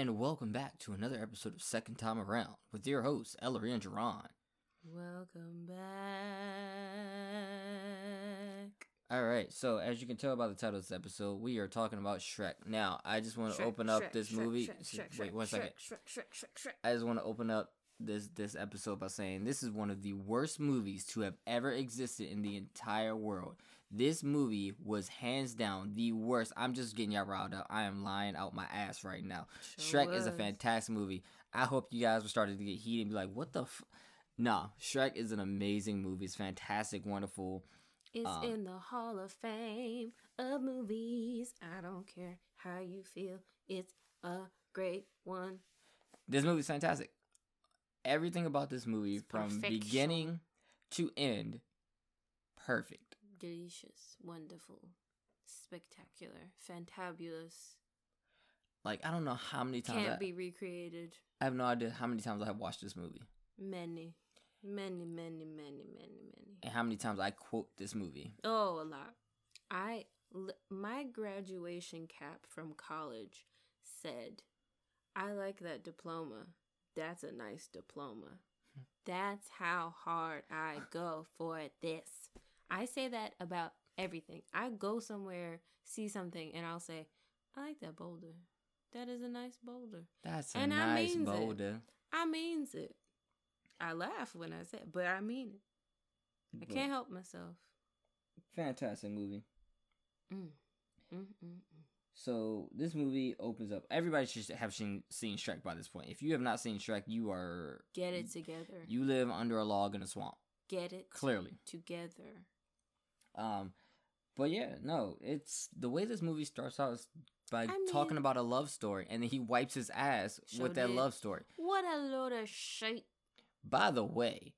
And welcome back to another episode of Second Time Around with your hosts, Ellery and Jerron. Welcome back. All right, so as you can tell by the title of this episode, we are talking about Shrek. Now, I just want to Shrek, open up Shrek, this Shrek, movie. Shrek, Wait one second. Shrek, Shrek, Shrek, Shrek, Shrek. I just want to open up this this episode by saying this is one of the worst movies to have ever existed in the entire world. This movie was hands down the worst. I'm just getting y'all riled up. I am lying out my ass right now. Sure Shrek is a fantastic movie. I hope you guys were starting to get heated and be like, "What the?" F-? Nah, Shrek is an amazing movie. It's fantastic, wonderful. It's Um, in the Hall of Fame of movies. I don't care how you feel. It's a great one. This movie's fantastic. Everything about this movie, from beginning to end, perfect. Delicious, wonderful, spectacular, fantabulous. Like I don't know how many times Can't I, be recreated. I have no idea how many times I have watched this movie Many, many, many, many, many, many. and how many times I quote this movie. Oh, a lot. I my graduation cap from college said, "I like that diploma. That's a nice diploma. That's how hard I go for this." I say that about everything. I go somewhere, see something, and I'll say, "I like that boulder. That is a nice boulder." That's a And I nice means it. boulder. I means it. I laugh when I say, it, but I mean it. I But can't help myself. Fantastic movie. Mm. Mm, mm, mm. So this movie opens up. Everybody should have seen, seen Shrek by this point. If you have not seen Shrek, you are Get it together. you live under a log in a swamp. Get it Clearly. together. Um, but yeah, no, it's the way this movie starts out is by I talking mean- about a love story, and then he wipes his ass with that did. love story. What a load of shit. By the way,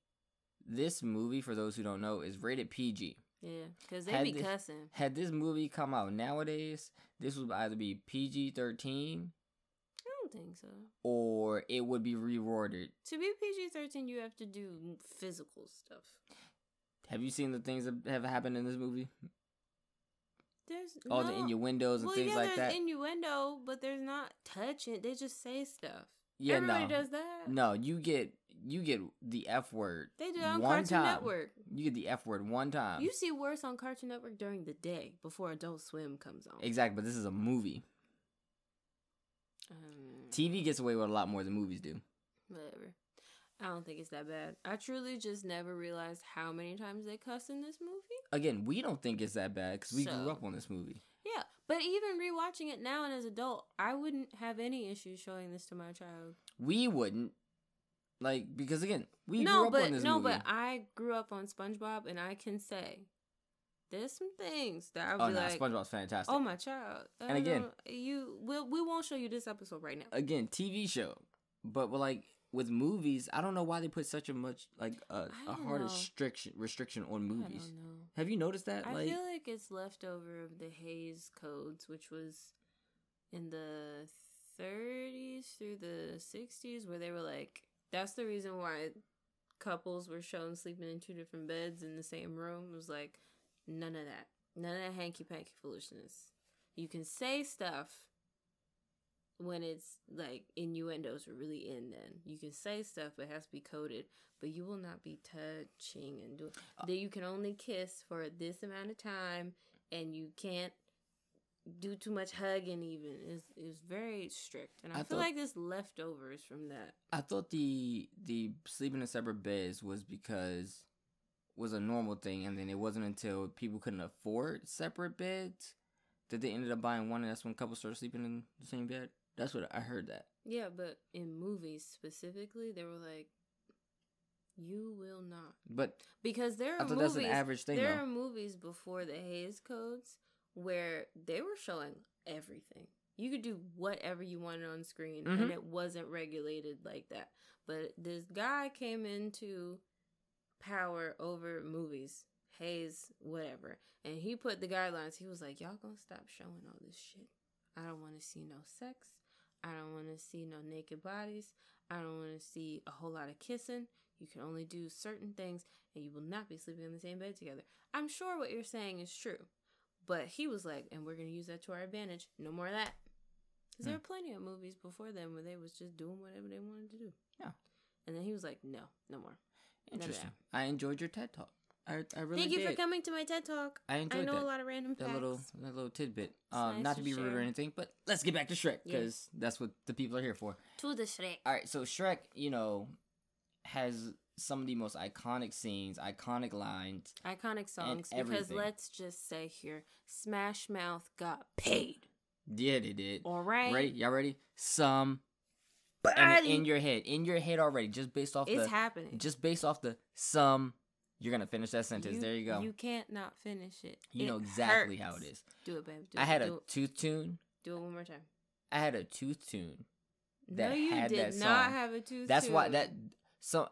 this movie, for those who don't know, is rated PG. Yeah, because they Had be this- cussing. Had this movie come out nowadays, this would either be PG thirteen I don't think so. or it would be rewarded. To be PG 13, you have to do physical stuff. Have you seen the things that have happened in this movie? There's All no, the innuendos and well, things yeah, like there's that. innuendo, but there's not touching. They just say stuff. yeah, Everybody no, does that. no, you get you get the F word. They do on one Cartoon time. Network. You get the F word one time. You see worse on Cartoon Network during the day before Adult Swim comes on. Exactly, but this is a movie. Um, TV gets away with a lot more than movies do. whatever. I don't think it's that bad. I truly just never realized how many times they cuss in this movie. Again, we don't think it's that bad because we grew up on this movie. Yeah, but even rewatching it now and as an adult, I wouldn't have any issues showing this to my child. We wouldn't like because again, we no, grew up but on this no, movie. but I grew up on SpongeBob, and I can say there's some things that I would oh be no, like, SpongeBob's fantastic. "Oh my child." I And again- don't- you we'll, we won't show you this episode right now. again, TV show, but with, like with movies, I don't know why they put such a much like a, don't hard know. restriction restriction on movies. I don't know. Have you noticed that? I like, feel like it's leftover of the Hays codes, which was in the 30s through the 60s, where they were like, that's the reason why couples were shown sleeping in two different beds in the same room. It was like, none of that. None of that hanky panky foolishness. You can say stuff when it's like innuendos are really in then. You can say stuff but it has to be coded. But you will not be touching and doing uh. that you can only kiss for this amount of time and you can't do too much hugging even is is very strict and i, I feel thought- like this leftovers from that I thought the the sleeping in separate beds was because was a normal thing, and then it wasn't until people couldn't afford separate beds that they ended up buying one, and that's when couples started sleeping in the same bed. That's what I heard. That yeah but in movies specifically they were like you will not but because there are movies an average thing. there though. are movies before the Hays codes where they were showing everything. You could do whatever you wanted on screen Mhm. and it wasn't regulated like that. But this guy came into power over movies, Hays, whatever. And he put the guidelines. He was like, Y'all gonna stop showing all this shit. I don't wanna see no sex. I don't wanna see no naked bodies. I don't wanna see a whole lot of kissing. You can only do certain things and you will not be sleeping in the same bed together. I'm sure what you're saying is true. But he was like, and we're going to use that to our advantage. No more of that. Because there hmm. were plenty of movies before then where they was just doing whatever they wanted to do. Yeah. And then he was like, no, no more. Interesting. I enjoyed your TED talk. I, I really Thank you did. for coming to my TED Talk. I enjoyed I know that. a lot of random that facts. little that little tidbit. Um, nice not to to be rude or anything, but let's get back to Shrek Yeah. because that's what the people are here for. To the Shrek. All right, so Shrek, you know, has some of the most iconic scenes, iconic lines. Iconic songs. Because let's just say here, Smash Mouth got paid. Yeah, they did. All right. Ready? Y'all ready? Some But and in your head, in your head already, just based off it's the, happening. just based off the some. You're gonna finish that sentence. there you go. You You, can't not finish it. You know It exactly how it is. Do it, babe. Do I it, had do a it. tooth tune. Do it one more time. I had a tooth tune. that no, you had did that not song. have a tooth. That's why that so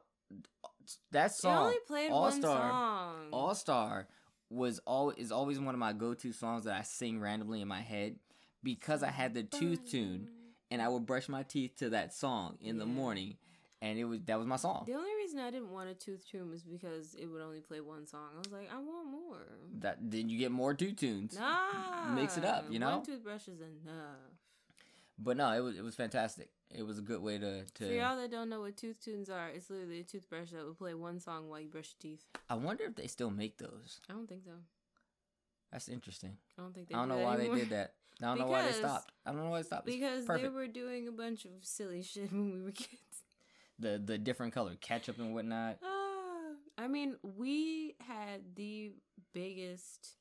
that song only played All one Star song. All Star was all is always one of my go to songs that I sing randomly in my head because I had the tooth tune and I would brush my teeth to that song in the morning and it was that was my song. The only reason I didn't want a tooth tune was because it would only play one song. I was like, I want more. That then you get more tooth tunes. Nah, Mix it up, you know? One toothbrush is enough. But no, it was it was fantastic. It was a good way to to... For y'all that don't know what tooth tunes are, it's literally a toothbrush that will play one song while you brush your teeth. I wonder if they still make those. I don't think so. That's interesting. I don't think they. I don't do know why anymore. they did that. I don't know why they stopped. I don't know why they stopped. Because they were doing a bunch of silly shit when we were kids. The the different color ketchup and whatnot. Ah, I mean, we had the biggest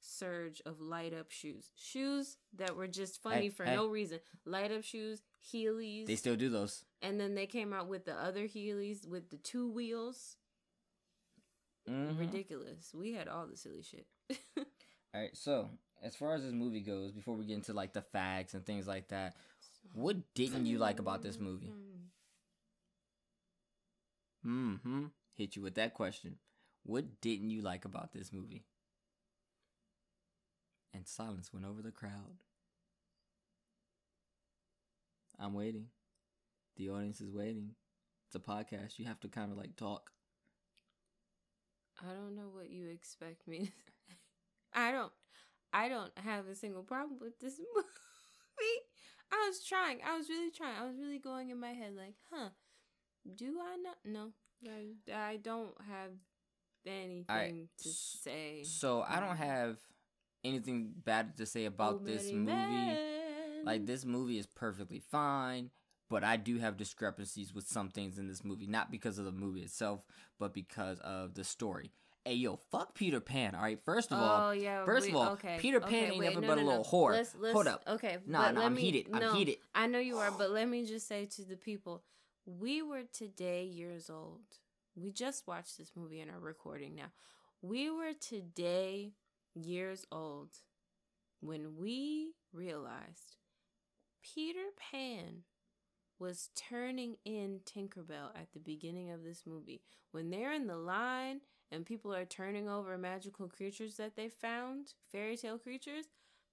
surge of light up shoes. Shoes that were just funny for no reason. Light up shoes, Heelys. They still do those. and then they came out with the other Heelys with the two wheels. Mhm. Ridiculous. We had all the silly shit. All right, so as far as this movie goes, before we get into like the facts and things like that, what didn't you like about this movie? Mm-hmm. Hit you with that question. What didn't you like about this movie? And silence went over the crowd. I'm waiting. The audience is waiting. It's a podcast. You have to kind of like talk. I don't know what you expect me. To I don't. I don't have a single problem with this movie. I was trying. I was really trying. I was really going in my head like, huh? Do I not? No, I, I don't have anything to say. So I don't have anything bad to say about Oh, this movie. men. Like this movie is perfectly fine, but I do have discrepancies with some things in this movie, not because of the movie itself, but because of the story. Hey yo, fuck Peter Pan. All right, first of oh, all, oh yeah. first wait, of all, okay, Peter Pan okay, ain't wait, never no, but no, a no. little whore. Let's, let's, Hold up. Okay, Nah, but nah, let I'm me- heated. I'm heated. I know you are, but let me just say to the people, we were today years old. We just watched this movie and are recording now. We were today years old when we realized Peter Pan was turning in Tinkerbell at the beginning of this movie. When they're in the line and people are turning over magical creatures that they found, fairy tale creatures,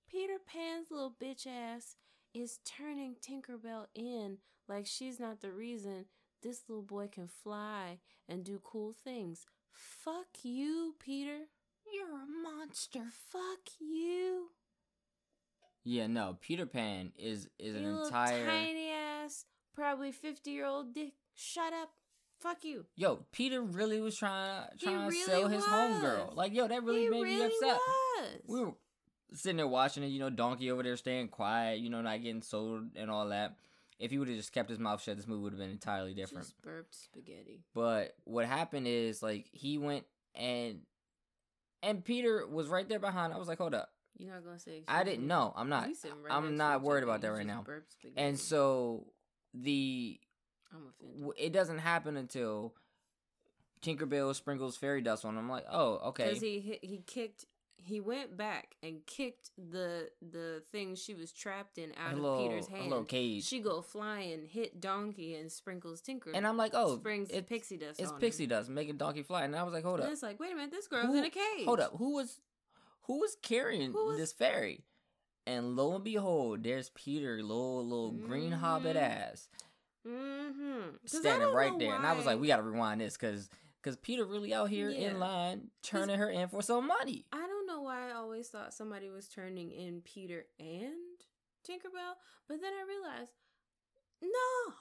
Peter Pan's little bitch ass is turning Tinkerbell in like she's not the reason this little boy can fly and do cool things. Fuck you, Peter. You're a monster. Fuck you. Yeah, no, Peter Pan is is an you little entire tiny ass, probably 50 year old dick. Shut up. Fuck you. Yo, Peter really was trying He trying to really sell his homegirl. was. Like, yo, that really he made really me upset. was. We were sitting there watching it, you know, Donkey over there staying quiet, you know, not getting sold and all that. If he would have just kept his mouth shut, this movie would have been entirely different. Just burped spaghetti. But what happened is like he went and and Peter was right there behind. I was like, hold up. You're not gonna say. I didn't know. I'm not. Right I'm not worried about that right now. And so the I'm offended. it doesn't happen until Tinkerbell sprinkles fairy dust on him. I'm like, oh, okay. Because he hit, he kicked. He went back and kicked the the thing she was trapped in out of Peter's hand. cage. She go flying, hit Donkey, and sprinkles Tinker. and I'm like, oh, springs it's, pixie dust. it's pixie him. dust making Donkey fly. And I was like, hold And up. it's like, wait a minute, this girl's Who- in a cage. Hold up. Who was who was carrying Who was- this fairy? And lo and behold, there's Peter, little little green hobbit Mhm. ass, Mm-hmm. standing right there. And I was like, we gotta rewind this because because Peter really out here Yeah. in line turning her in for some money. I don't why I always thought somebody was turning in Peter and Tinkerbell. But then I realized, no,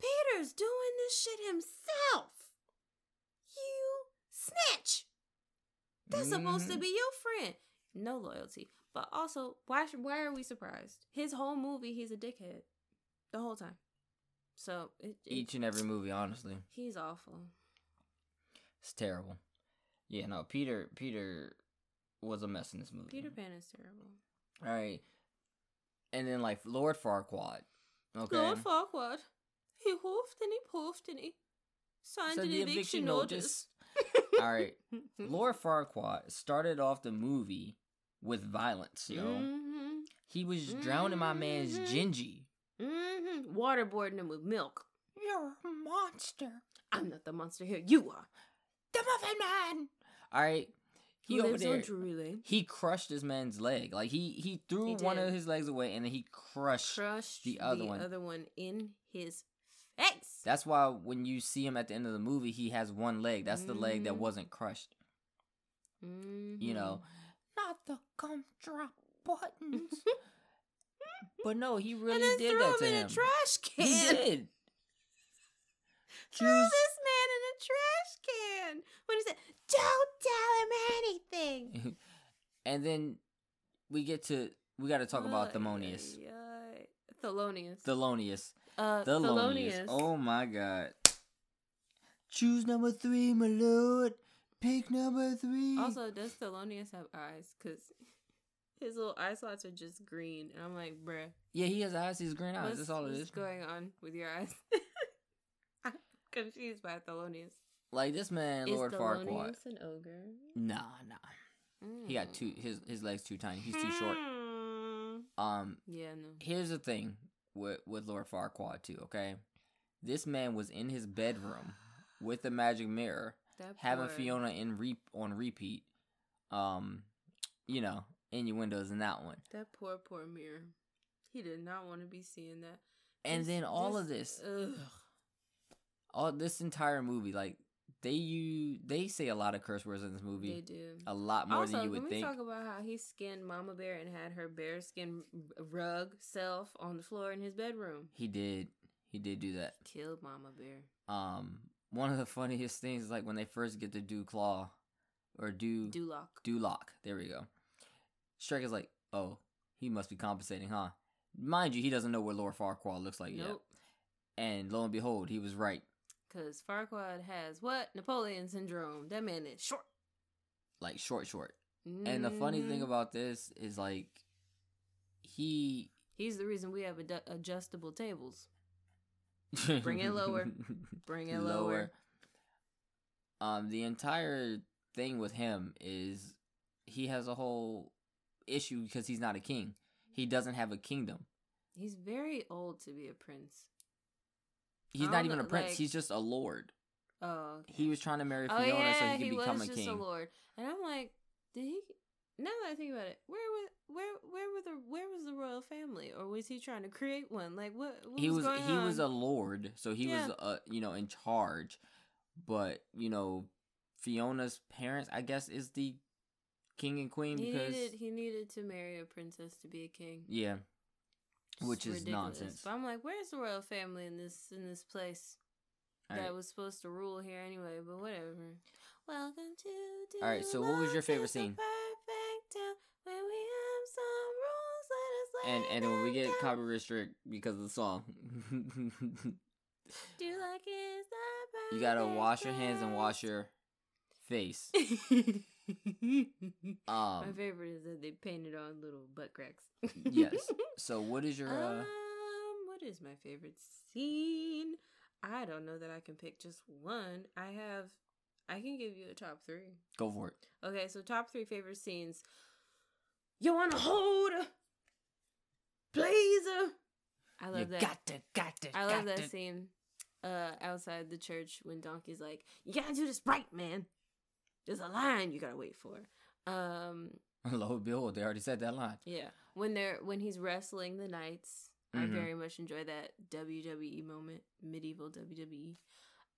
Peter's doing this shit himself. You snitch. That's supposed to Mhm. be your friend. No loyalty. But also, why why are we surprised? His whole movie, he's a dickhead the whole time. So it, it- Each and every movie, honestly, he's awful. it's terrible. Yeah, no, Peter. Peter was a mess in this movie. Peter Pan is terrible. All right, and then like Lord Farquaad. Okay. Lord Farquaad, he hoofed and he poofed and he signed Said an eviction, eviction notice. All right, Lord Farquaad started off the movie with violence, yo. hmm He was drowning my man's Mhm. Gingy. hmm Waterboarding him with milk. You're a monster. I'm not the monster here. You are. The Muffin Man. All right, he Who over lives there. on Drury Lane. he crushed this man's leg. Like he he threw He one of his legs away, and then he crushed. Crushed the other one. other one in his face. That's why when you see him at the end of the movie, he has one leg. That's the leg that Mhm. wasn't crushed. You know, not the gumdrop buttons. but no, he really did that him to in him. a trash can. He did. Choose- this man in a trash can. When he said, "Don't tell him anything." and then we get to we got to talk about Thelonious. Ay. Thelonious. Thelonious. uh, Thelonious. Thelonious. Oh my god. Choose number three, my lord. Pick number three. Also, does Thelonious have eyes? Because his little eye slots are just green. And I'm like, bruh. yeah, he has eyes. He's green eyes. what's, That's all it what's going on with your eyes? I'm confused by Thelonious. Like this man, Is Lord Farquaad. Thelonious an ogre? Nah, nah. He got too his his legs too tiny. He's too short. Hmm. Um, Yeah, no. here's the thing with with Lord Farquaad too. Okay, this man was in his bedroom with the magic mirror, That having poor- Fiona in re on repeat. Um, you know, innuendos in that one, That poor, poor mirror. He did not want to be seeing that. and This- then all of this, Ugh. All this entire movie, like they you they say a lot of curse words in this movie. They do. a lot more also, than you would we think. talk about how he skinned Mama Bear and had her bear skin rug self on the floor in his bedroom? He did, he did do that. Killed Mama Bear. Um, one of the funniest things is like when they first get to do claw or do Duloc. do lock. There we go. Shrek is like, oh, he must be compensating, huh? Mind you, he doesn't know what Lord Farquaad looks like yet. Nope. And lo and behold, he was right. Because Farquaad has what? Napoleon syndrome. That man is short. Like short, short. And the funny thing Mhm. about this is like, he He's the reason we have ad- adjustable tables. Bring it lower. Bring it lower. Um, the entire thing with him is he has a whole issue because he's not a king. He doesn't have a kingdom. He's very old to be a prince. He's not even a prince. like- he's just a lord. Oh, okay. He was trying to marry Oh Fiona yeah, so he could he become was a just king. a lord, and I'm like, did he? Now that I think about it, where was where where were the where was the royal family, or was he trying to create one? Like what? what he was going he was a lord, so he Yeah. was uh you know in charge. But you know, Fiona's parents, I guess, is the king and queen He because needed he needed to marry a princess to be a king, yeah, which is nonsense. But I'm like, where's the royal family in this in this place All that right. was supposed to rule here anyway? But whatever. Welcome to. All right, so what was your favorite scene? perfect town where we have some rules. Let us and and when we get copyright strict because of the song, Do like you gotta wash your hands and wash your face. My Um, favorite is that they painted on little butt cracks. yes. So what is your uh? Um, what is my favorite scene? I don't know that I can pick just one. I have, I can give you a top three. Go for it. Okay, so top three favorite scenes. You wanna hold, a blazer. I love you that. got to, got to, I love that to. scene uh outside the church when Donkey's like, You gotta do this right, man. There's a line you gotta wait for. Um Lo and behold, they already said that line. yeah. When they're when he's wrestling the knights, I Mhm. very much enjoy that WWE moment, medieval WWE.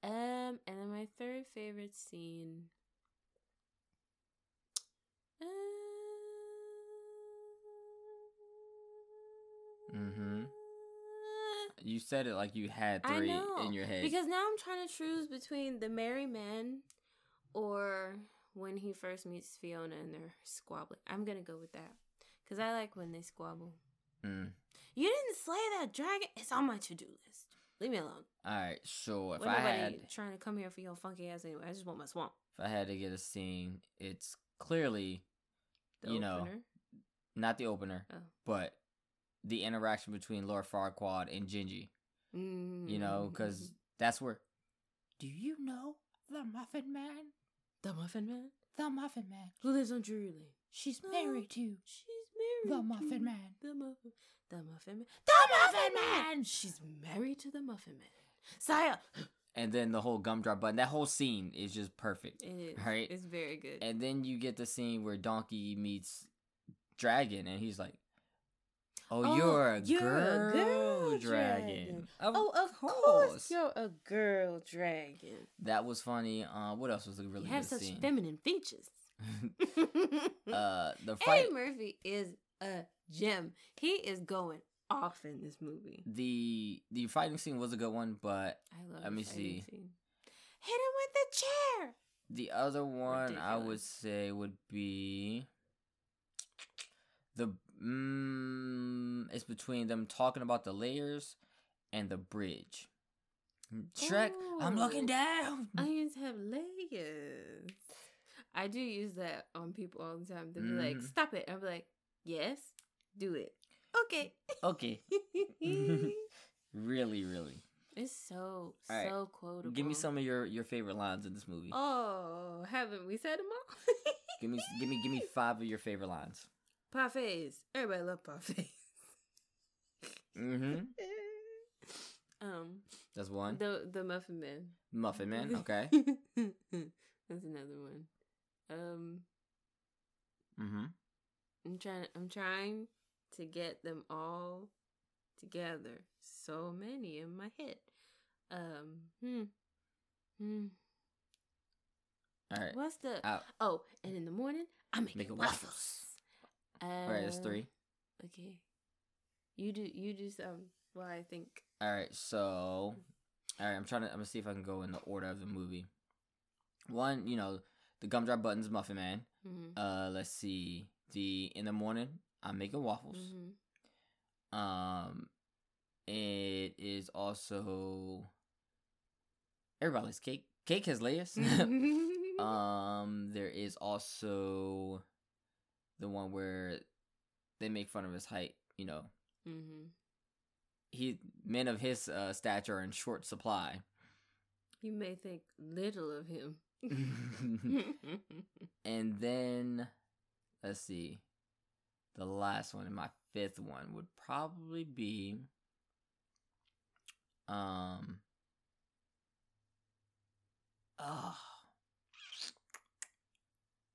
Um and then my third favorite scene uh, Mm-hmm. You said it like you had three in your head. Because now I'm trying to choose between the Merry Men or when he first meets Fiona and they're squabbling. I'm gonna go with that because I like when they squabble. Mm. You didn't slay that dragon. It's on my to do list. Leave me alone. All right, so if Well, I had trying to come here for your funky ass anyway. I just want my swamp. if I had to get a scene, it's clearly The You know, not the opener, Oh. but the interaction between Lord Farquaad and Gingy. Mm. You know, because that's where. Do you know the Muffin Man? The Muffin Man The Muffin Man. who lives on Drury Lane. She's No. married to She's married. the Muffin to Man. The Muffin. The Muffin Man. The Muffin Man. She's married to the Muffin Man. Saya. And then the whole gumdrop button. That whole scene is just perfect. It is. Right. It's very good. And then you get the scene where Donkey meets Dragon, and he's like, "Oh, Oh, you're a you're a girl, girl dragon." dragon. Of oh, of course. you're a girl dragon. That was funny. Uh, what else was a really you have such scene? feminine features. uh, the fight, Eddie Murphy is a gem. He is going off in this movie. the the fighting scene was a good one, but I love. Let me see. scene. Hit him with the chair. the other one I would say would be the mm, it's between them talking about the layers and the bridge. Shrek, I'm looking Oh. down. Onions have layers. I do use that on people all the time. They'll be like, Mhm. "Stop it!" I'm like, "Yes, do it." Okay. Okay, really, really. it's so right. so quotable. Give me some of your your favorite lines in this movie. Oh, haven't we said them all? Give me give me give me five of your favorite lines. Parfaits. Everybody love parfaits. Mm-hmm. um, That's one. the the Muffin Man. Muffin Man. Okay. That's another one. Um, Mm-hmm. I'm trying. I'm trying to get them all together. So many in my head. Um. Hmm. Hmm. All right. What's the? Oh, and in the morning I make, Make it waffles. All right. Uh, three. Okay. You do. You do some. Well, I think. All right. So, all right. I'm trying to. I'm gonna see if I can go in the order of the movie. One, you know, the gumdrop buttons, Muffin Man. Mm-hmm. Uh, let's see. The in the morning, I'm making waffles. Mm-hmm. Um, it is also everybody likes cake. Cake has layers. Um, there is also the one where they make fun of his height. You know, mm-hmm. he men of his uh, stature are in short supply. You may think little of him. and then let's see, the last one and my fifth one would probably be um. Oh,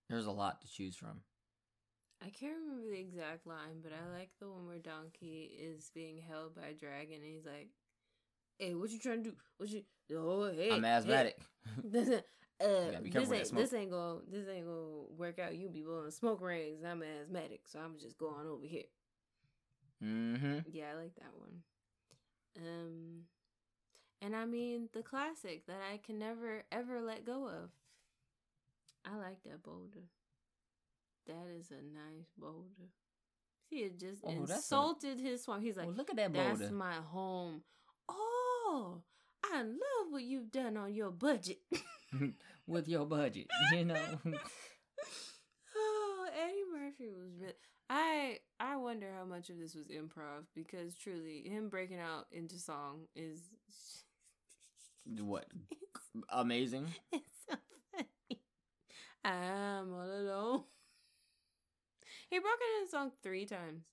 there's a lot to choose from. I can't remember the exact line, but I like the one where Donkey is being held by a dragon and he's like, Hey, what you trying to do? What you oh hey I'm hey." asthmatic. This, uh, gotta be careful this ain't this ain't gonna this ain't gonna work out. You be blowing smoke rings. I'm asthmatic, so I'm just going over here. mm-hmm. Yeah, I like that one. Um, and I mean the classic that I can never ever let go of. I like that boulder. That is a nice boulder. He had just Oh, that's a- insulted his swamp. He's oh, like, oh, look at that boulder. "That's my home." Oh, I love what you've done on your budget. With your budget, you know. oh, Eddie Murphy was really. I I wonder how much of this was improv because truly, him breaking out into song is. what? It's, Amazing. it's so funny. I'm all alone. He broke it in the song three times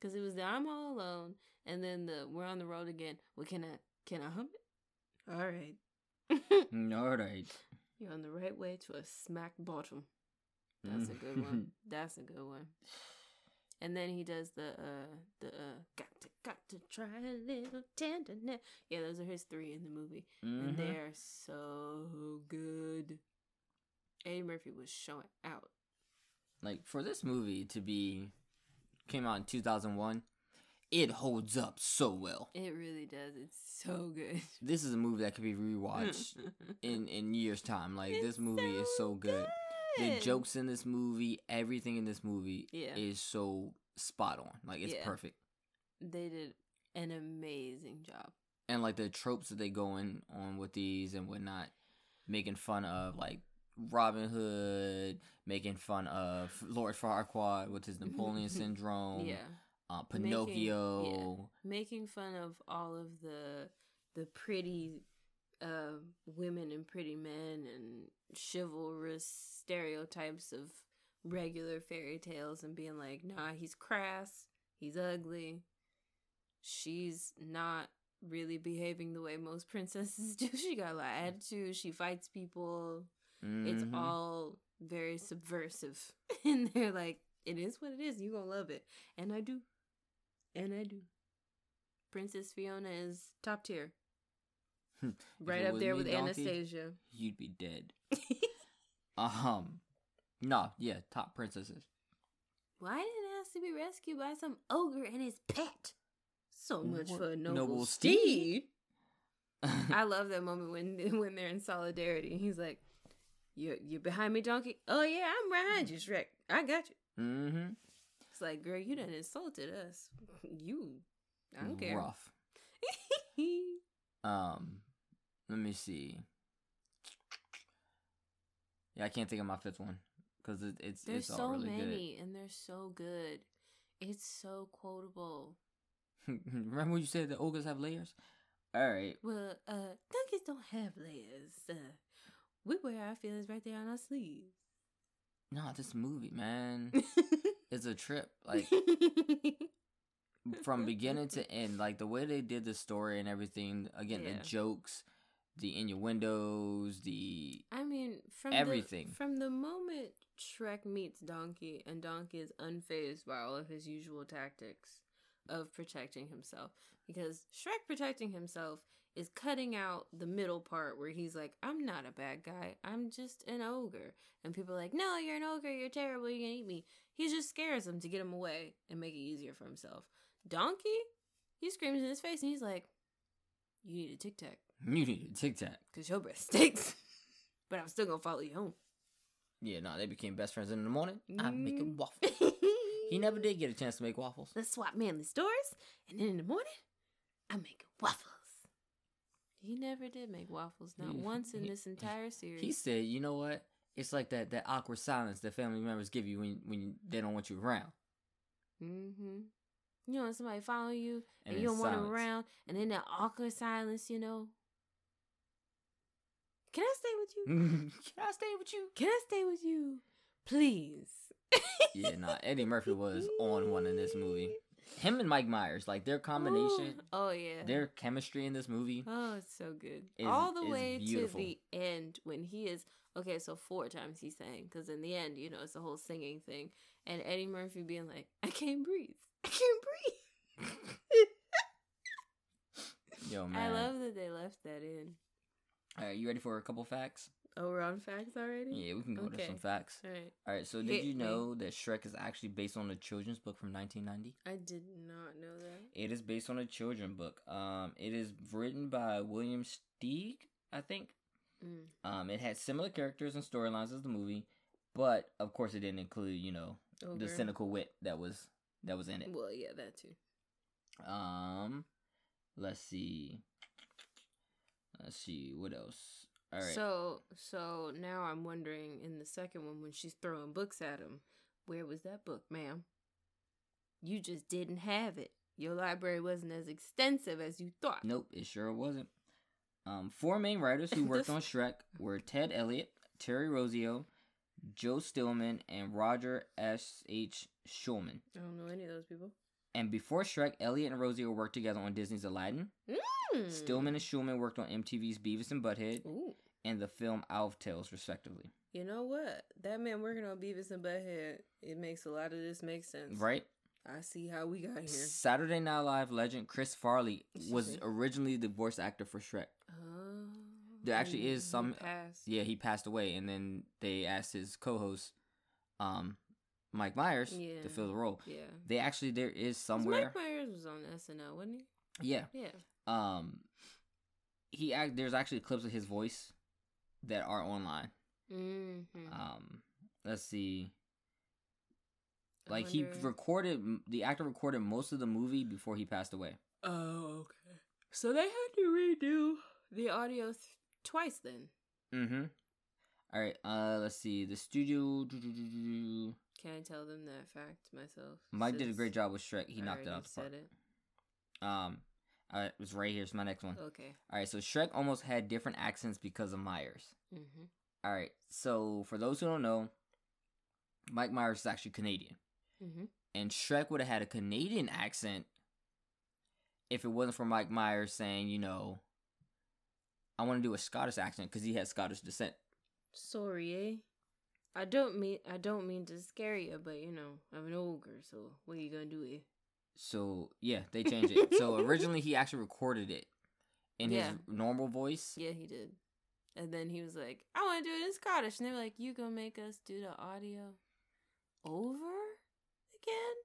because it was the "I'm all alone" and then the "We're on the road again." Well, can I can I hum it? All right. All right. You're on the right way to a smack bottom. That's a good one. That's a good one. And then he does the uh the uh got to got to try a little tenderness. Yeah, those are his three in the movie. And Mhm. they are so good. Eddie Murphy was showing out. Like for this movie to be came out in 2001 it holds up so well. It really does. It's so good. This is a movie that could be rewatched in in years time. Like this It's movie is so good. The jokes in this movie, everything in this movie Yeah. is so spot on. Like it's Yeah. perfect. They did an amazing job. And like the tropes that they go in on with these and whatnot, making fun of like Robin Hood, making fun of Lord Farquaad with his Napoleon syndrome, yeah. uh, Making- Pinocchio. Making fun of all of the the pretty uh, women and pretty men and chivalrous stereotypes of regular fairy tales and being like, nah, he's crass, he's ugly, she's not really behaving the way most princesses do. She got a lot of attitude, she fights people. It's Mhm. all very subversive. and they're like, it is what it is. You're gonna love it. And I do. And I do. Princess Fiona is top tier. Hmm. right up there with Donkey, Anastasia. you'd be dead. Um, no, yeah, top princesses. Why did it have to be rescued by some ogre and his pet? So much What- for a noble, noble steed. steed? I love that moment when when they're in solidarity. He's like, "You you behind me, donkey? Oh yeah, I'm behind you, Shrek. I got you." mm-hmm. It's like, girl, you done insulted us. You, I don't care. Rough. Um, let me see. Yeah, I can't think of my fifth one because it, it's There's it's so really many, and they're so good. It's so quotable. Remember when you said the ogres have layers? All right. Well, uh, donkeys don't have layers. Uh, we wear our feelings right there on our sleeves. No, this movie, man, it's a trip. Like from beginning to end, like the way they did the story and everything. Again, Yeah. the jokes, the innuendos, the I mean, from Everything. the, from the moment Shrek meets Donkey, and Donkey is unfazed by all of his usual tactics of protecting himself, because Shrek protecting himself is cutting out the middle part where he's like, "I'm not a bad guy. I'm just an ogre," and people are like, "No, you're an ogre. You're terrible. You're gonna eat me." He just scares them to get him away and make it easier for himself. Donkey, he screams in his face, and he's like, "You need a tic tac." you need a tic tac. Cause your breath stinks. but I'm still gonna follow you home. Yeah, no, they became best friends. In the morning, I'm making Mm. waffles. He never did get a chance to make waffles. Let's swap manly stores, and then in the morning, I'm making waffles. He never did make waffles, not He- once in he- this entire series. He said, "You know what? It's like that that awkward silence that family members give you when when they don't want you around." mm-hmm. You know, when somebody follow you and, And you in don't want them around, and then that awkward silence, you know. Can I stay with you? Can I stay with you? Can I stay with you, please? Yeah, nah. Eddie Murphy was on one in this movie. Him and Mike Myers, like their combination, Ooh. Oh yeah. their chemistry in this movie. Oh, it's so good. is- All the way beautiful. to the end when he is okay. So four times he sang because in the end, you know, it's a whole singing thing, and Eddie Murphy being like, "I can't breathe, I can't breathe." Yo, man. I love that they left that in. All right, you ready for a couple facts? Oh, we're on facts already. Yeah, we can go to some facts. All right. All right, so did you know that Shrek is actually based on a children's book from 1990? I did not know that. It is based on a children's book. Um, it is written by William Steig, I think. Mm. Um, it had similar characters and storylines as the movie, but of course, it didn't include, you know, the cynical wit that was that was in it. Well, yeah, that too. Um, let's see. Let's see what else. All right. So, so now I'm wondering in the second one when she's throwing books at him, where was that book, ma'am? You just didn't have it. Your library wasn't as extensive as you thought. Nope, it sure wasn't. Um, four main writers who worked on Shrek were Ted Elliott, Terry Rossio, Joe Stillman, and Roger S. H. Schulman. I don't know any of those people. And before Shrek, Elliott and Rossio worked together on Disney's Aladdin. Hmm. Stillman and Schulman worked on MTV's Beavis and Butthead Ooh. and the film Alf Tales, respectively. You know what? That man working on Beavis and Butthead, it makes a lot of this make sense. Right? I see how we got here. Saturday Night Live legend Chris Farley was originally the voice actor for Shrek. Oh, There actually is he some- passed. Yeah, he passed away, and then they asked his co-host, um, Mike Myers Yeah. to fill the role. Yeah. They actually there is somewhere. Mike Myers was on SNL, wasn't he? Yeah. Yeah. Um. He act. There's actually clips of his voice that are online. Mm-hmm. Um. Let's see. Like he recorded the actor recorded most of the movie before he passed away. Oh, okay. So they had to redo the audio th- twice then. Mm-hmm. All right. Uh. Let's see. The studio. Can I tell them that fact myself? Mike did a great job with Shrek. He knocked it out the park. it. Um. All right. It was right here. It's my next one. Okay. All right. So Shrek almost had different accents because of Myers. Mm-hmm. All right. So for those who don't know, Mike Myers is actually Canadian. Mm-hmm. and Shrek would have had a Canadian accent if it wasn't for Mike Myers saying, you know, I want to do a Scottish accent because he has Scottish descent. Sorry, eh? I don't mean I don't mean to scare you, but you know I'm an ogre, so what are you gonna do? Eh? So yeah, they changed it. so originally he actually recorded it in Yeah. his normal voice. Yeah, he did. And then he was like, "I want to do it in Scottish," and they were like, "You gonna make us do the audio over again?"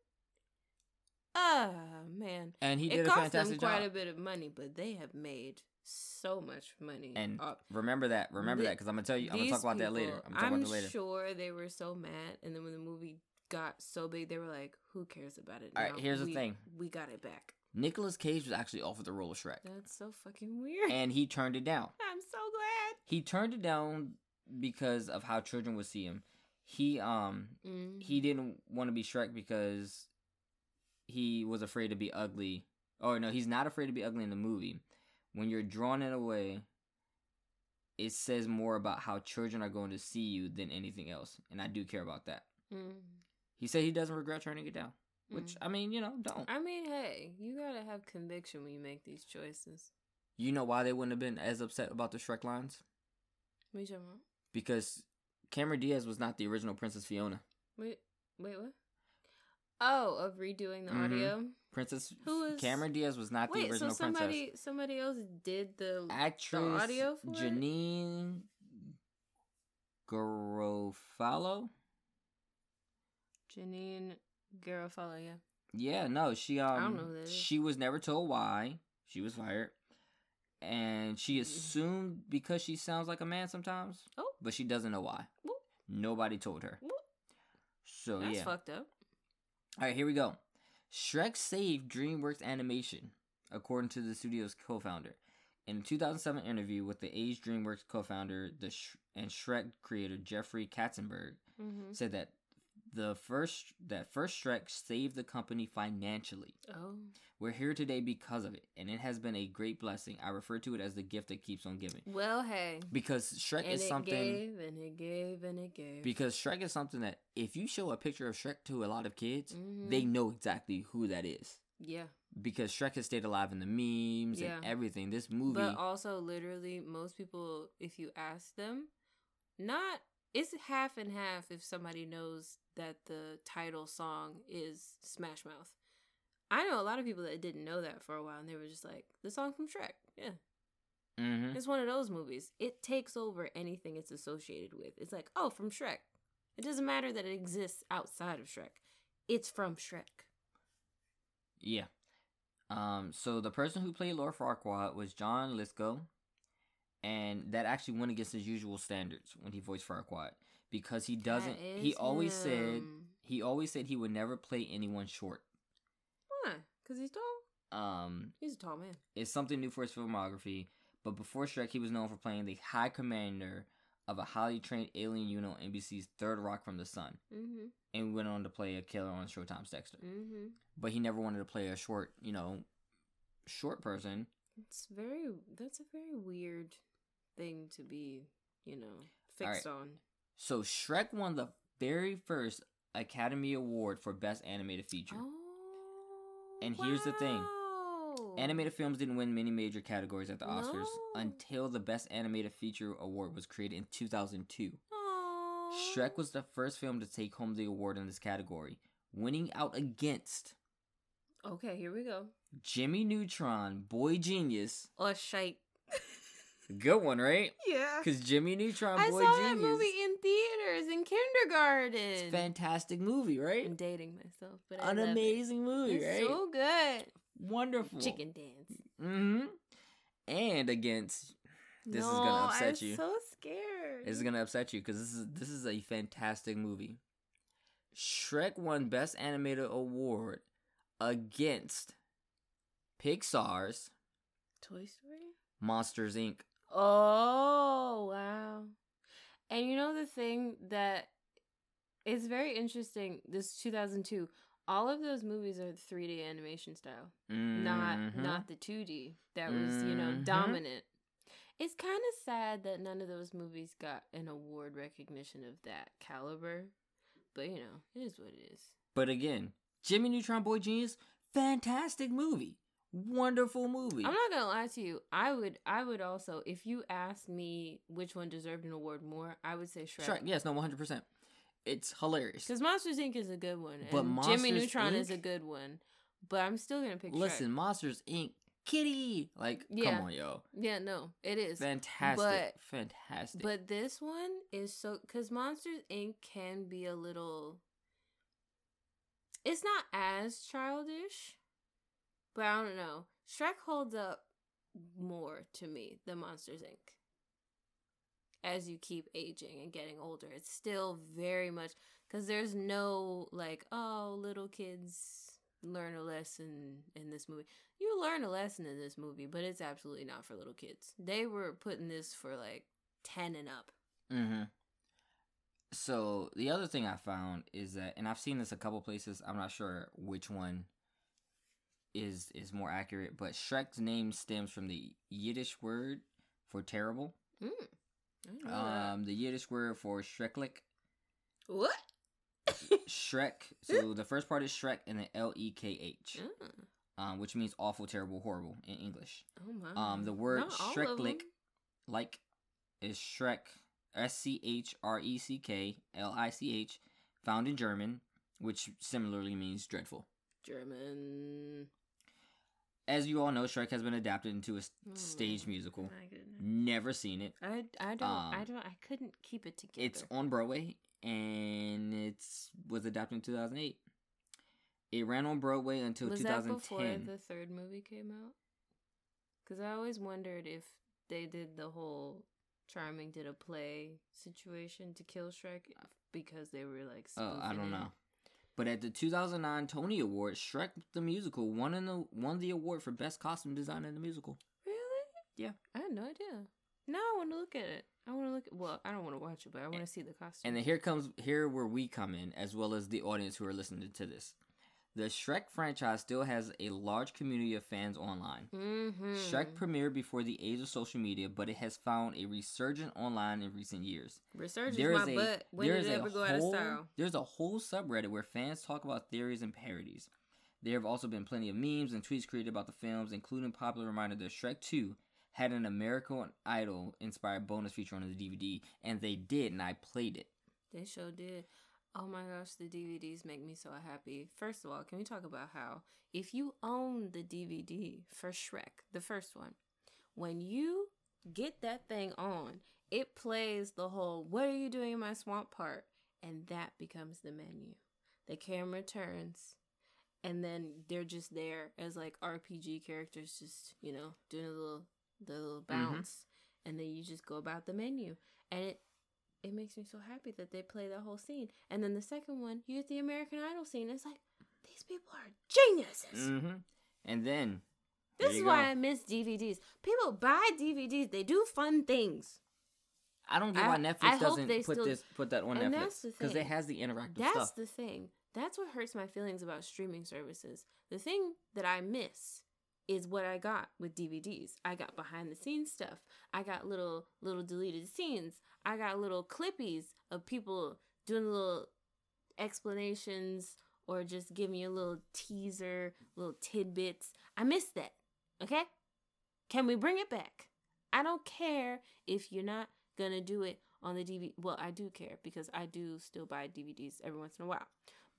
Ah, man. And he it did a cost them quite job. a bit of money, but they have made so much money. And remember that. Remember The- that because I'm gonna tell you. I'm gonna talk about that later. I'm gonna talk about that later. sure they were so mad, and then when the movie got so big, they were like, "Who cares about it?" All right, now? here's the thing. we got it back. Nicolas Cage was actually offered the role of Shrek, That's so fucking weird. and he turned it down. I'm so glad. He turned it down because of how children would see him. He um Mm. he didn't want to be Shrek because he was afraid to be ugly. Oh no, he's not afraid to be ugly in the movie. When you're drawn in a way, it says more about how children are going to see you than anything else, and I do care about that. Mm. He said he doesn't regret turning it down, which Mm. I mean, you know, don't. I mean, hey, you gotta have conviction when you make these choices. You know why they wouldn't have been as upset about the Shrek lines? What you talking? Because Cameron Diaz was not the original Princess Fiona. Wait, wait, what? Oh, of redoing the Mhm. audio. Princess Who was- Cameron Diaz was not the Wait, so original princess. somebody somebody else did the actress audio for? Janeane Garofalo. Janeane Garofalo, yeah. Yeah, no, she um don't know who she was never told why she was fired. And she assumed because she sounds like a man sometimes. Oh. But she doesn't know why. Whoop. Nobody told her. Whoop. So That's yeah. fucked up. All right, here we go. Shrek saved DreamWorks Animation, according to the studio's co-founder. In a 2007 interview with the Age DreamWorks co-founder the Sh- and Shrek creator Jeffrey Katzenberg, Mm-hmm. said that the first that first Shrek saved the company financially. Oh, We're here today because of it, and it has been a great blessing. I refer to it as the gift that keeps on giving. well, hey. Because Shrek And is it something gave, and it gave, and it gave. because Shrek is something that if you show a picture of Shrek to a lot of kids, Mhm. they know exactly who that is. yeah. because Shrek has stayed alive in the memes Yeah. and everything. This movie, But also, literally, most people, if you ask them, not it's half and half if somebody knows that the title song is Smash Mouth. I know a lot of people that didn't know that for a while, and they were just like, "The song from Shrek." Yeah, Mhm. it's one of those movies. It takes over anything it's associated with. It's like, oh, from Shrek. It doesn't matter that it exists outside of Shrek. It's from Shrek. yeah. Um, so the person who played Lord Farquaad was John Lithgow, and that actually went against his usual standards when he voiced Farquaad because he doesn't. He always said he always said he would never play anyone short. Why? Because he's tall. Um, He's a tall man. it's something new for his filmography. But before Shrek, he was known for playing the High Commander of a highly trained alien unit on NBC's Third Rock from the Sun, Mm-hmm. and went on to play a killer on Showtime's Dexter. Mm-hmm. but he never wanted to play a short, you know, short person. It's very. That's a very weird thing to be, you know, All right. fixed on. So Shrek won the very first Academy Award for Best Animated Feature. Oh. And here's the thing. Animated films didn't win many major categories at the Oscars No. until the Best Animated Feature award was created in 2002. Aw. Shrek was the first film to take home the award in this category, winning out against Okay, here we go. Jimmy Neutron, Boy Genius, Or shite. Good one, right? Yeah. Because Jimmy Neutron I Boy saw Genius. that movie in theaters in kindergarten. It's a fantastic movie, right? I'm dating myself, but I An love it. amazing movie, It's right? so good. Wonderful. Chicken dance. Mm-hmm. And against This is gonna No, upset I'm you. So scared. This is gonna upset you because this is this is a fantastic movie. Shrek won Best Animated Award against Pixar's Toy Story. Monsters Inc. Oh wow! And you know the thing that is very interesting. This 2002. All of those movies are 3D animation style, not Mhm. not the 2D that was you know Mhm. dominant. It's kind of sad that none of those movies got an award recognition of that caliber, but you know it is what it is. But again, Jimmy Neutron Boy Genius, fantastic movie, wonderful movie. I'm not gonna lie to you. I would I would also if you asked me which one deserved an award more, I would say Shrek. Shrek, yes, no, one hundred percent. It's hilarious. Because Monsters Inc. is a good one. But and Jimmy Monsters, Neutron is a good one. But I'm still gonna pick Listen, Shrek. Monsters Inc. Kitty, like, Yeah. come on, yo, Yeah, no, it is. fantastic, But- fantastic. But this one is so because Monsters Inc. can be a little. It's not as childish, but I don't know. Shrek holds up more to me than Monsters Inc. As you keep aging and getting older, it's still very much because there's no like, oh, little kids learn a lesson in this movie. You learn a lesson in this movie, but it's absolutely not for little kids. They were putting this for like 10 and up. Mm-hmm. So the other thing I found is that, and I've seen this a couple places. I'm not sure which one is is more accurate, but Shrek's name stems from the Yiddish word for terrible. Mm. I didn't know that. Um, the Yiddish word for Shreklik. what? Shrek. So the first part is Shrek, and then L E K H, Mm. um, which means awful, terrible, horrible in English. Oh my. Um, the word Not all of Shreklik, them. like, is Shrek, S C H R E C K L I C H, found in German, which similarly means dreadful. German. As you all know, Shrek has been adapted into a Oh, stage musical. My goodness. Never seen it. I, I don't I Um, don't I couldn't keep it together. It's on Broadway, and it's was adapted in 2008. It ran on Broadway until was that before 2010. the third movie came out? Because I always wondered if they did the whole charming did a play situation to kill Shrek because they were like. Oh, I don't know. But at the 2009 Tony Awards, Shrek the musical won in the won the award for best costume design in the musical. Really? Yeah. I had no idea. Now I want to look at it. I want to look. At, well, I don't want to watch it, but I want to see the costume. And then here comes here where we come in, as well as the audience who are listening to this. The Shrek franchise still has a large community of fans online. mm-hmm. Shrek premiered before the age of social media, but it has found a resurgence online in recent years. resurgence There my a butt. When did is it ever go out of style? There's a whole subreddit where fans talk about theories and parodies. There have also been plenty of memes and tweets created about the films, including popular reminder that Shrek 2 had an American Idol inspired bonus feature on the DVD, and they did, and I played it. They sure did. Oh my gosh, the DVDs make me so happy. First of all, can we talk about how if you own the DVD for Shrek, the first one, when you get that thing on, it plays the whole "What are you doing in my swamp?" part, and that becomes the menu. The camera turns, and then they're just there as like RPG characters, just you know doing a little the little mm-hmm. bounce, and then you just go about the menu, and it it makes me so happy that they play that whole scene. And then the second one, you get the American Idol scene. It's like these people are geniuses. Mm-hmm. And then this is you why. I miss DVDs. People buy DVDs. They do fun things. I don't get I- why I Netflix hope doesn't put still- this put that on And Netflix that's the because it has the interactive That's stuff. the thing. That's what hurts my feelings about streaming services. The thing that I miss is what I got with DVDs. I got behind the scenes stuff. I got little little deleted scenes. I got little clippies of people doing little explanations or just giving you a little teaser, little tidbits. I miss that. Okay? Can we bring it back? I don't care if you're not gonna do it on the DVD. Well, I do care because I do still buy DVDs every once in a while.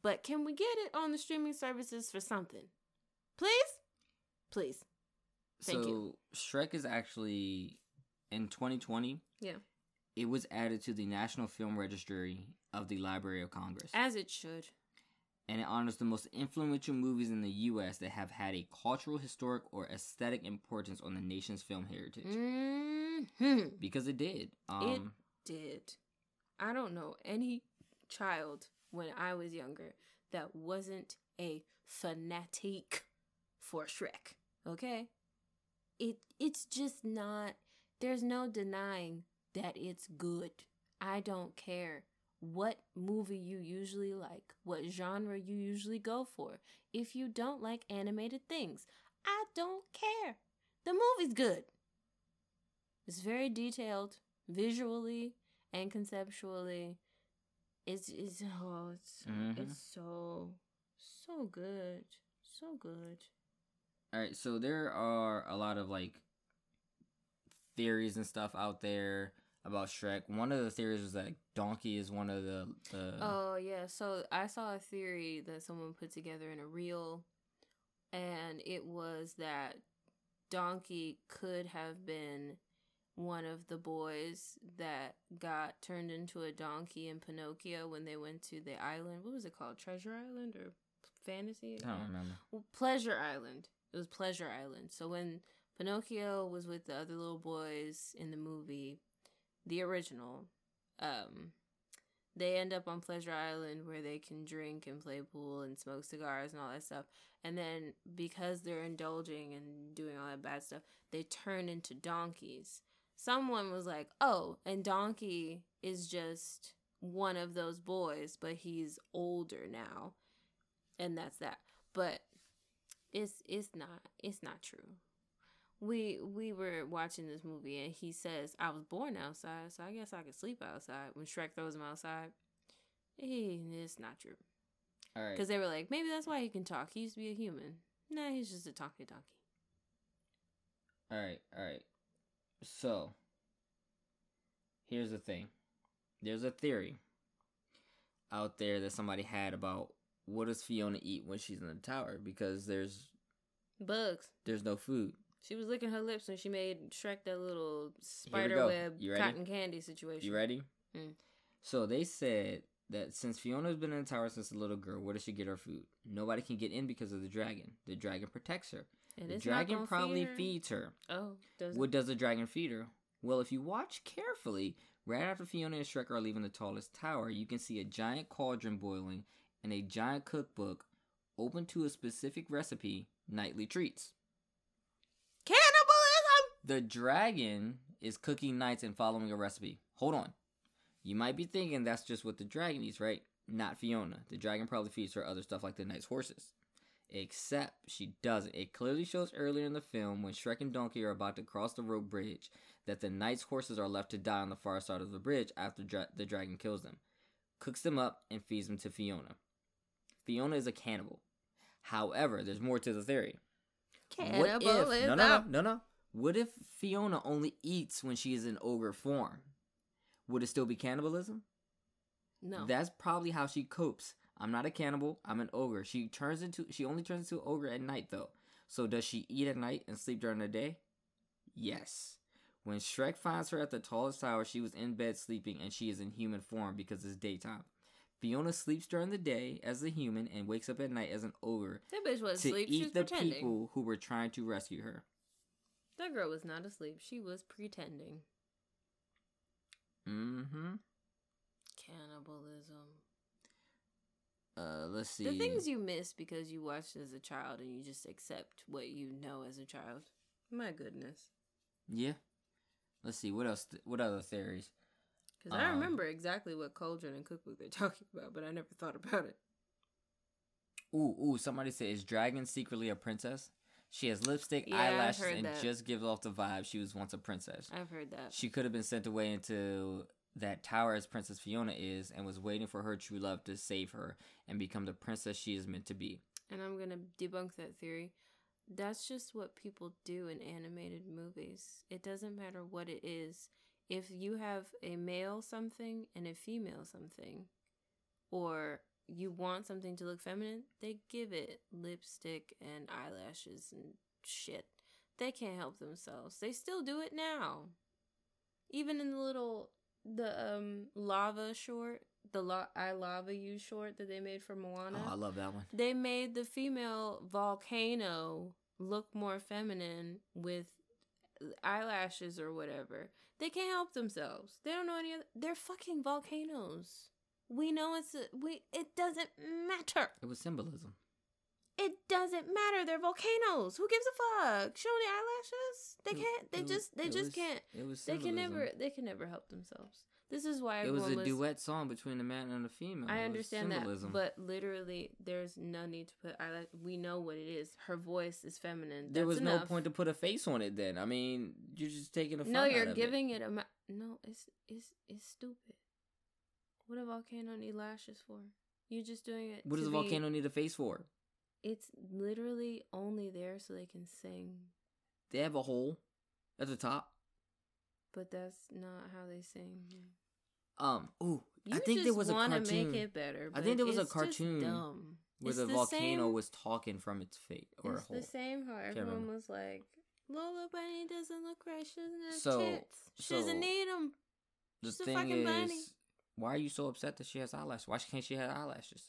But can we get it on the streaming services for something? Please? Please. Thank so you. Shrek is actually in 2020, Yeah. It was added to the National Film Registry of the Library of Congress, As it should. and it honors the most influential movies in the U.S. that have had a cultural, historic, or aesthetic importance on the nation's film heritage. hmm Because it did. Um, Did. I don't know any child when I was younger that wasn't a fanatic for Shrek. Okay? It it's just not there's no denying that it's good. I don't care what movie you usually like, what genre you usually go for. If you don't like animated things, I don't care. The movie's good. It's very detailed visually and conceptually. It's it's oh it's Mhm. it's so so good. So good. All right, so there are a lot of like theories and stuff out there about Shrek. One of the theories was that Donkey is one of the the Oh yeah, so I saw a theory that someone put together in a reel, and it was that Donkey could have been one of the boys that got turned into a donkey in Pinocchio when they went to the island. What was it called? Treasure Island or Fantasy? I don't remember. Well, Pleasure Island. It was Pleasure Island. So when Pinocchio was with the other little boys in the movie, the original, um, they end up on Pleasure Island where they can drink and play pool and smoke cigars and all that stuff. And then because they're indulging and doing all that bad stuff, they turn into donkeys. Someone was like, "Oh, and Donkey is just one of those boys, but he's older now." And that's that. But it's it's not it's not true. We we were watching this movie and he says, I was born outside, so I guess I could sleep outside when Shrek throws him outside. It's not true. All right. Because they were like, maybe that's why he can talk. He used to be a human. Nah, he's just a talking donkey. All right. All right. So, here's the thing. There's a theory out there that somebody had about what does Fiona eat when she's in the tower because there's Bugs. there's no food. She was licking her lips when she made Shrek that little spider web cotton candy situation. You ready? Mm. So they said that since Fiona's been in the tower since a little girl, where does she get her food? Nobody can get in because of the dragon. The dragon protects her. And the dragon probably feed her. feeds her. Oh, does What it? does the dragon feed her? Well, if you watch carefully, right after Fiona and Shrek are leaving the tallest tower, you can see a giant cauldron boiling and a giant cookbook open to a specific recipe, nightly treats. The dragon is cooking knights and following a recipe. Hold on. You might be thinking that's just what the dragon eats, right? Not Fiona. The dragon probably feeds her other stuff like the knight's horses. Except she doesn't. It clearly shows earlier in the film when Shrek and Donkey are about to cross the rope bridge that the knight's horses are left to die on the far side of the bridge after dra- the dragon kills them, cooks them up, and feeds them to Fiona. Fiona is a cannibal. However, there's more to the theory. What if no no no no no? What if Fiona only eats when she is in ogre form? Would it still be cannibalism? No. That's probably how she copes. I'm not a cannibal. I'm an ogre. She turns into she only turns into an ogre at night though. So does she eat at night and sleep during the day? Yes. When Shrek finds her at the tallest tower, she was in bed sleeping and she is in human form because it's daytime. Fiona sleeps during the day as a human and wakes up at night as an ogre that bitch was to asleep. Eat the pretending. people who were trying to rescue her. That girl was not asleep. She was pretending. Mm-hmm. Cannibalism. Uh, let's see. The things you miss because you watched as a child and you just accept what you know as a child. My goodness. Yeah. Let's see. What else? What other theories? Because I Um, remember exactly what cauldron and cookbook they're talking about, but I never thought about it. Ooh, ooh. Somebody said, "Is Dragon secretly a princess? She has lipstick, Yeah, eyelashes, and that. just gives off the vibe she was once a princess. I've heard that. She could have been sent away into that tower as Princess Fiona is, and was waiting for her true love to save her and become the princess she is meant to be. And I'm going to debunk that theory. That's just what people do in animated movies. It doesn't matter what it is. If you have a male something and a female something, or you want something to look feminine, they give it lipstick and eyelashes and shit. They can't help themselves. They still do it now. Even in the little the um lava short, the la- I lava you short that they made for Moana. Oh, I love that one. they made the female volcano look more feminine with eyelashes or whatever. They can't help themselves. They don't know any other. They're fucking volcanoes. We know it's a, we. It doesn't matter. It was symbolism. It doesn't matter. They're volcanoes. Who gives a fuck? Show the eyelashes. They It- can't. They it was- just. They just was- can't. It was. They can never. They can never help themselves. This is why It was a duet song between a man and a female. I understand symbolism. that, but literally, there's no need to put eyelash. We know what it is. Her voice is feminine. there That's was enough. no point to put a face on it. Then I mean, you're just taking a. No, you're giving it, a. Ma- no, it's it's it's stupid. What a volcano need lashes for? You're just doing it. What does a be- volcano need a face for? It's literally only there so they can sing, They have a hole at the top. but that's not how they sing. Um. Ooh, You I think there was a cartoon make it better. I think there was a cartoon where It's the, the volcano same- was talking from its fate or it's a hole. the same how everyone was like, Lola Bunny doesn't look right. She doesn't have So- tits. She doesn't need them. The She's a thing fucking is, bunny. Why are you so upset that she has eyelashes? Why can't she have eyelashes?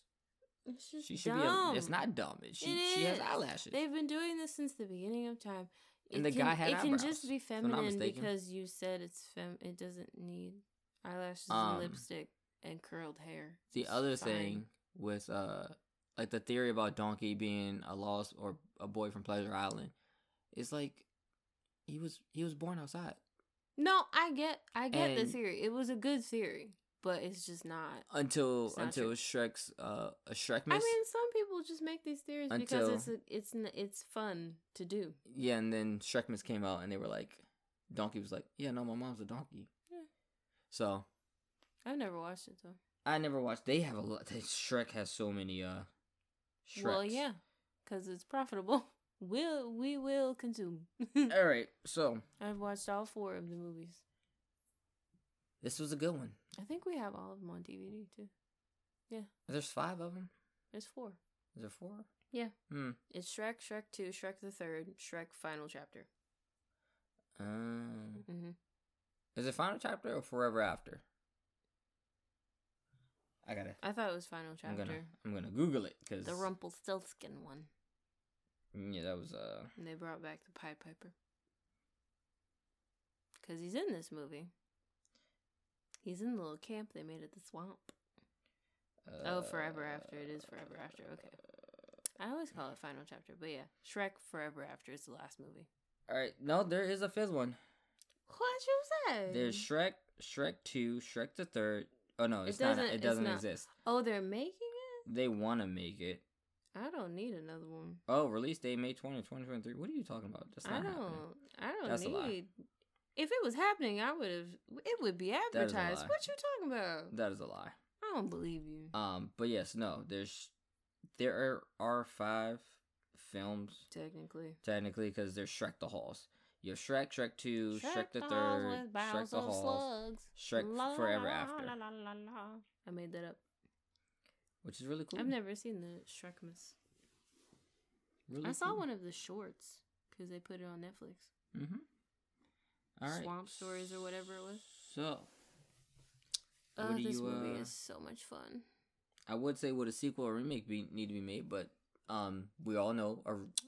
It's just She should dumb. be. A, it's not dumb. It- She It she has eyelashes. They've been doing this since the beginning of time. And the can, guy had It can just be if I'm not feminine because you said it's fem. It doesn't need eyelashes Um, and lipstick and curled hair. the It's other fine. thing with uh, like the theory about Donkey being a lost or a boy from Pleasure Island, is like he was he was born outside No, I get, I get the theory. It was a good theory, but it's just not. until not until true. Shrek's uh a Shrek I mean, some people just make these theories Until- because it's a, it's it's fun to do. yeah, and then Shrekmas came out and they were like, Donkey was like, yeah, no, my mom's a donkey. Yeah. So I've never watched it though. I never watched. They have a lot. Shrek has so many uh. Shreks. Well, yeah, because it's profitable. We'll we will consume. All right, so I've watched all four of the movies. this was a good one. I think we have all of them on DVD too. Yeah. There's five of them. There's four. Is there four? Yeah. Hmm. It's Shrek, Shrek Two, Shrek the Third, Shrek Final Chapter. Um. Mm-hmm. Is it final chapter or forever after? I gotta. I thought it was Final I'm Chapter. gonna. I'm gonna Google it because. The Rumpelstiltskin one. Yeah, that was uh. And they brought back the Pied Piper. Because he's in this movie. He's in the little camp they made at the swamp. Oh, Forever After. It is Forever After. Okay. I always call it Final Chapter, but yeah. Shrek Forever After is the last movie. All right. No, there is a fifth one. What you say? There's Shrek, Shrek Two, Shrek the Third. Oh no, it's not. doesn't- It doesn't not. exist. Oh, they're making it? They want to make it. I don't need another one. Oh, release date May 20, 2023. What are you talking about? That's I not don't. happening. I don't That's need. If it was happening, I would have. It would be advertised. What you talking about? That is a lie. I don't believe you. Um, but yes, no. There's there are, are five films Technically, technically because there's Shrek the Halls. You have Shrek, Shrek Two, Shrek, the Halls Third, Shrek the Halls, slugs. Shrek La, Forever la, After, la. I made that up. which is really cool. I've never seen the Shrekmas. Really I saw one of the shorts because they put it on Netflix. Mm-hmm. All right. Swamp Stories or whatever it was. So Oh, this you, movie uh, is so much fun. I would say would a sequel or remake be need to be made, but um, we all know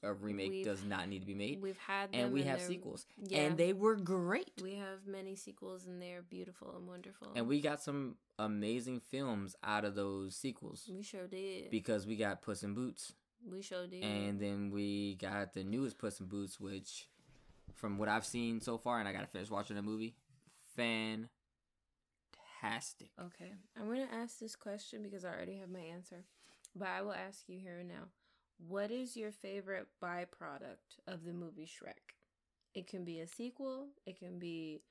a, a remake We've- does not need to be made, We've had them and we have sequels, Yeah, and they were great. we have many sequels and they're beautiful and wonderful. and we got some amazing films out of those sequels we sure did. because we got Puss in Boots, we sure did. and then we got the newest Puss in Boots, which, from what I've seen so far, and I gotta finish watching the movie, fantastic. Okay, I'm gonna ask this question because I already have my answer, but I will ask you here and now. What is your favorite byproduct of the movie Shrek? It can be a sequel. It can be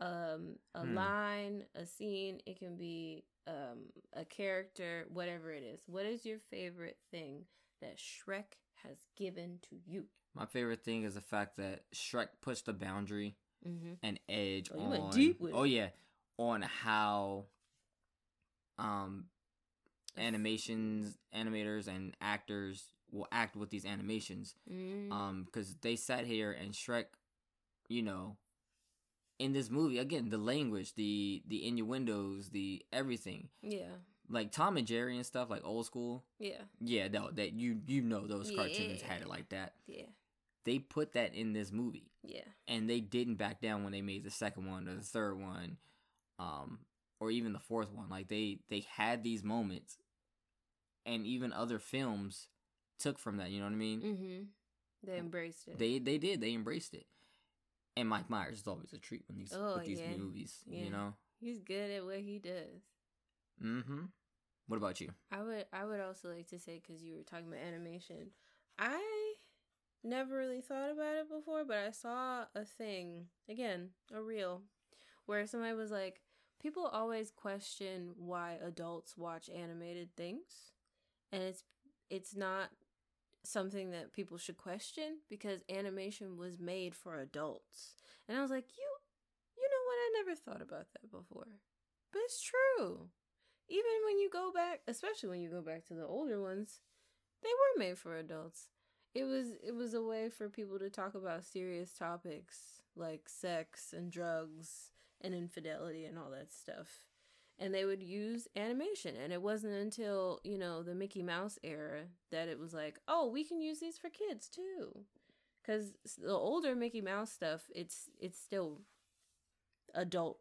um, a Hmm. line, a scene. It can be um, a character, whatever it is. What is your favorite thing that Shrek has given to you? My favorite thing is the fact that Shrek pushed the boundary Mm-hmm. and edge Oh, you on went deep with oh yeah on how um animations animators and actors will act with these animations Mm-hmm. um because they sat here and shrek you know in this movie again the language the the innuendos the everything Yeah. Like tom and jerry and stuff like old school Yeah. yeah no that you you know those cartoons had it like that Yeah. they put that in this movie Yeah. and they didn't back down when they made the second one or the third one um or even the fourth one like they they had these moments and even other films took from that you know what i mean Mm-hmm. They embraced it. they they did they embraced it and mike myers is always a treat when these Oh, with these yeah. movies Yeah. you know He's good at what he does. mm-hmm what about you I would I would also like to say because you were talking about animation, I never really thought about it before, but I saw a thing again, a reel, where somebody was like, people always question why adults watch animated things, and it's it's not something that people should question because animation was made for adults. And I was like, you you know what? I never thought about that before. But it's true. Even when you go back, especially when you go back to the older ones, they were made for adults. It was it was a way for people to talk about serious topics like sex and drugs and infidelity and all that stuff. And they would use animation. And it wasn't until, you know, the Mickey Mouse era that it was like, oh, we can use these for kids too. Cuz the older Mickey Mouse stuff, it's it's still adult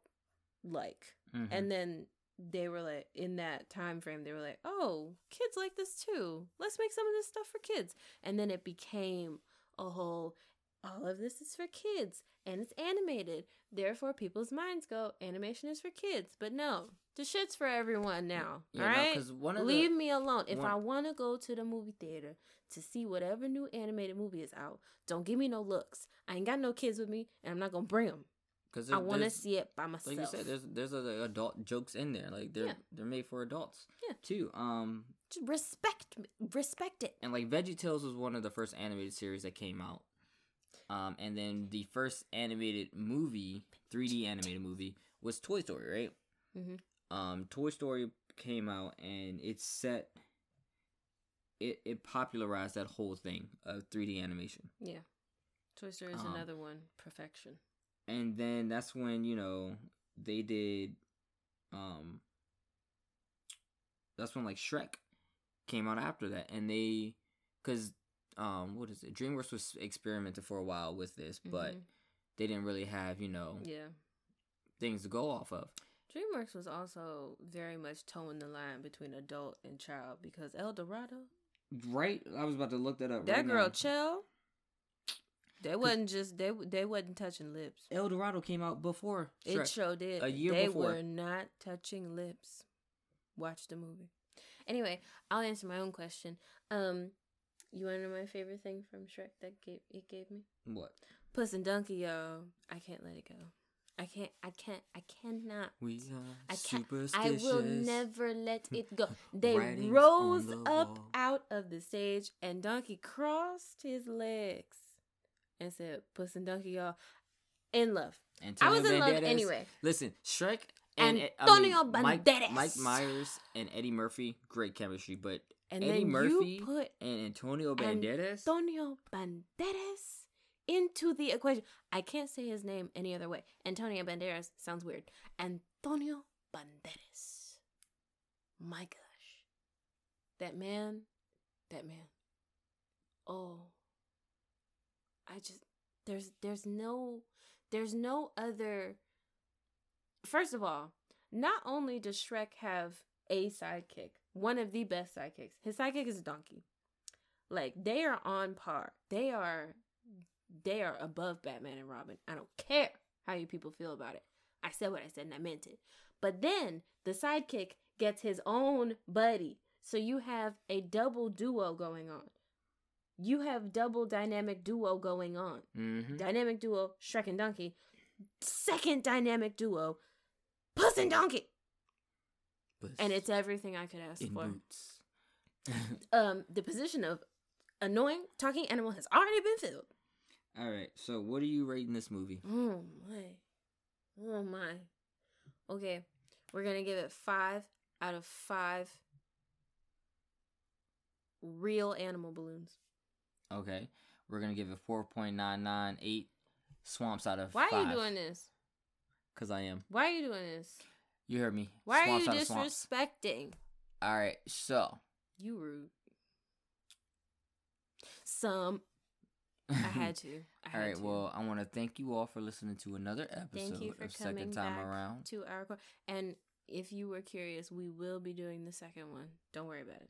like. Mhm. And then they were like in that time frame they were like, "Oh, kids like this too. Let's make some of this stuff for kids." And then it became a whole all of this is for kids and it's animated. Therefore people's minds go, animation is for kids. But no, the shit's for everyone now. Yeah, all no, Leave the, me alone. If one- I want to go to the movie theater to see whatever new animated movie is out, don't give me no looks. I ain't got no kids with me and I'm not going to bring them. Because I want to see it by myself. like you said there's there's other adult jokes in there like they're Yeah. they're made for adults Yeah. too um Just respect. Respect it. and like VeggieTales was one of the first animated series that came out. Um, and then the first animated movie, 3D animated movie, was Toy Story, right? Mhm. Um, Toy Story came out and it set it it popularized that whole thing of 3D animation. Yeah. Toy Story is Um, another one. Perfection. And then that's when, you know, they did um that's when like Shrek came out after that and they cuz um what is it? DreamWorks was experimenting for a while with this, but Mhm. they didn't really have, you know, yeah. things to go off of. DreamWorks was also very much toeing the line between adult and child because El Dorado, Right? I was about to look that up. that right girl now. Chell, they wasn't just they they wasn't touching lips. El Dorado came out before It Shrek. sure did. a year they before. were not touching lips. Watch the movie. Anyway, I'll answer my own question. Um, you want to know my favorite thing from Shrek that gave it gave me? What? Puss and Donkey, yo. I can't let it go. I can't. I can't. I cannot. We are I can't. I will never let it go. They Writings rose the up wall. out of the stage, and Donkey crossed his legs and said, "Puss and Donkey, y'all, in love." I was in love anyway. Listen, Shrek and Antonio eh, I mean, Mike, Banderas. Mike Myers and Eddie Murphy, great chemistry. But And Eddie Murphy and Antonio Banderas, Antonio Banderas into the equation. I can't say his name any other way. Antonio Banderas sounds weird. Antonio Banderas. My gosh. That man, that man. Oh. I just there's there's no there's no other First of all, not only does Shrek have a sidekick, one of the best sidekicks. His sidekick is a donkey. Like they are on par. They are they are above Batman and Robin. I don't care how you people feel about it. I said what I said and I meant it. But then the sidekick gets his own buddy. So you have a double duo going on. You have double dynamic duo going on. mm-hmm. Dynamic duo, Shrek and Donkey. Second dynamic duo, Puss and Donkey. And it's everything I could ask for. Um, the position of annoying talking animal has already been filled. All right, so what are you rating this movie? Oh my. Oh my. Okay. We're gonna give it five out of five real animal balloons. Okay, we're gonna give it four point nine nine eight swamps out of Why five. are you doing this? Cause I am. Why are you doing this? You heard me. Why Swamps are you disrespecting? All right. So. You rude. Some I had to. I had right. to. Well, I want to thank you all for listening to another episode thank you for of coming Second Time back Around. to our co- and if you were curious, we will be doing the second one. Don't worry about it.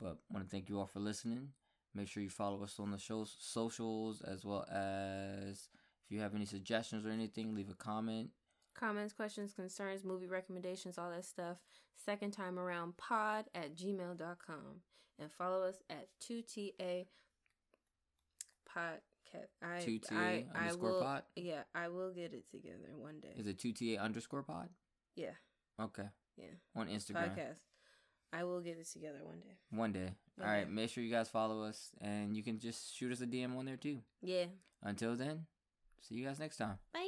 But I want to thank you all for listening. Make sure you follow us on the show's socials as well as if you have any suggestions or anything, leave a comment. Comments, questions, concerns, movie recommendations, all that stuff. Second time around pod at gmail.com. And follow us at 2TA podcast. I, 2TA I, I underscore will, pod? Yeah, I will get it together one day. Is it 2TA underscore pod? yeah, Okay. yeah. On Instagram. Podcast. I will get it together one day. One day. One All right. Make sure you guys follow us and you can just shoot us a DM on there too. Yeah. Until then, see you guys next time. Bye.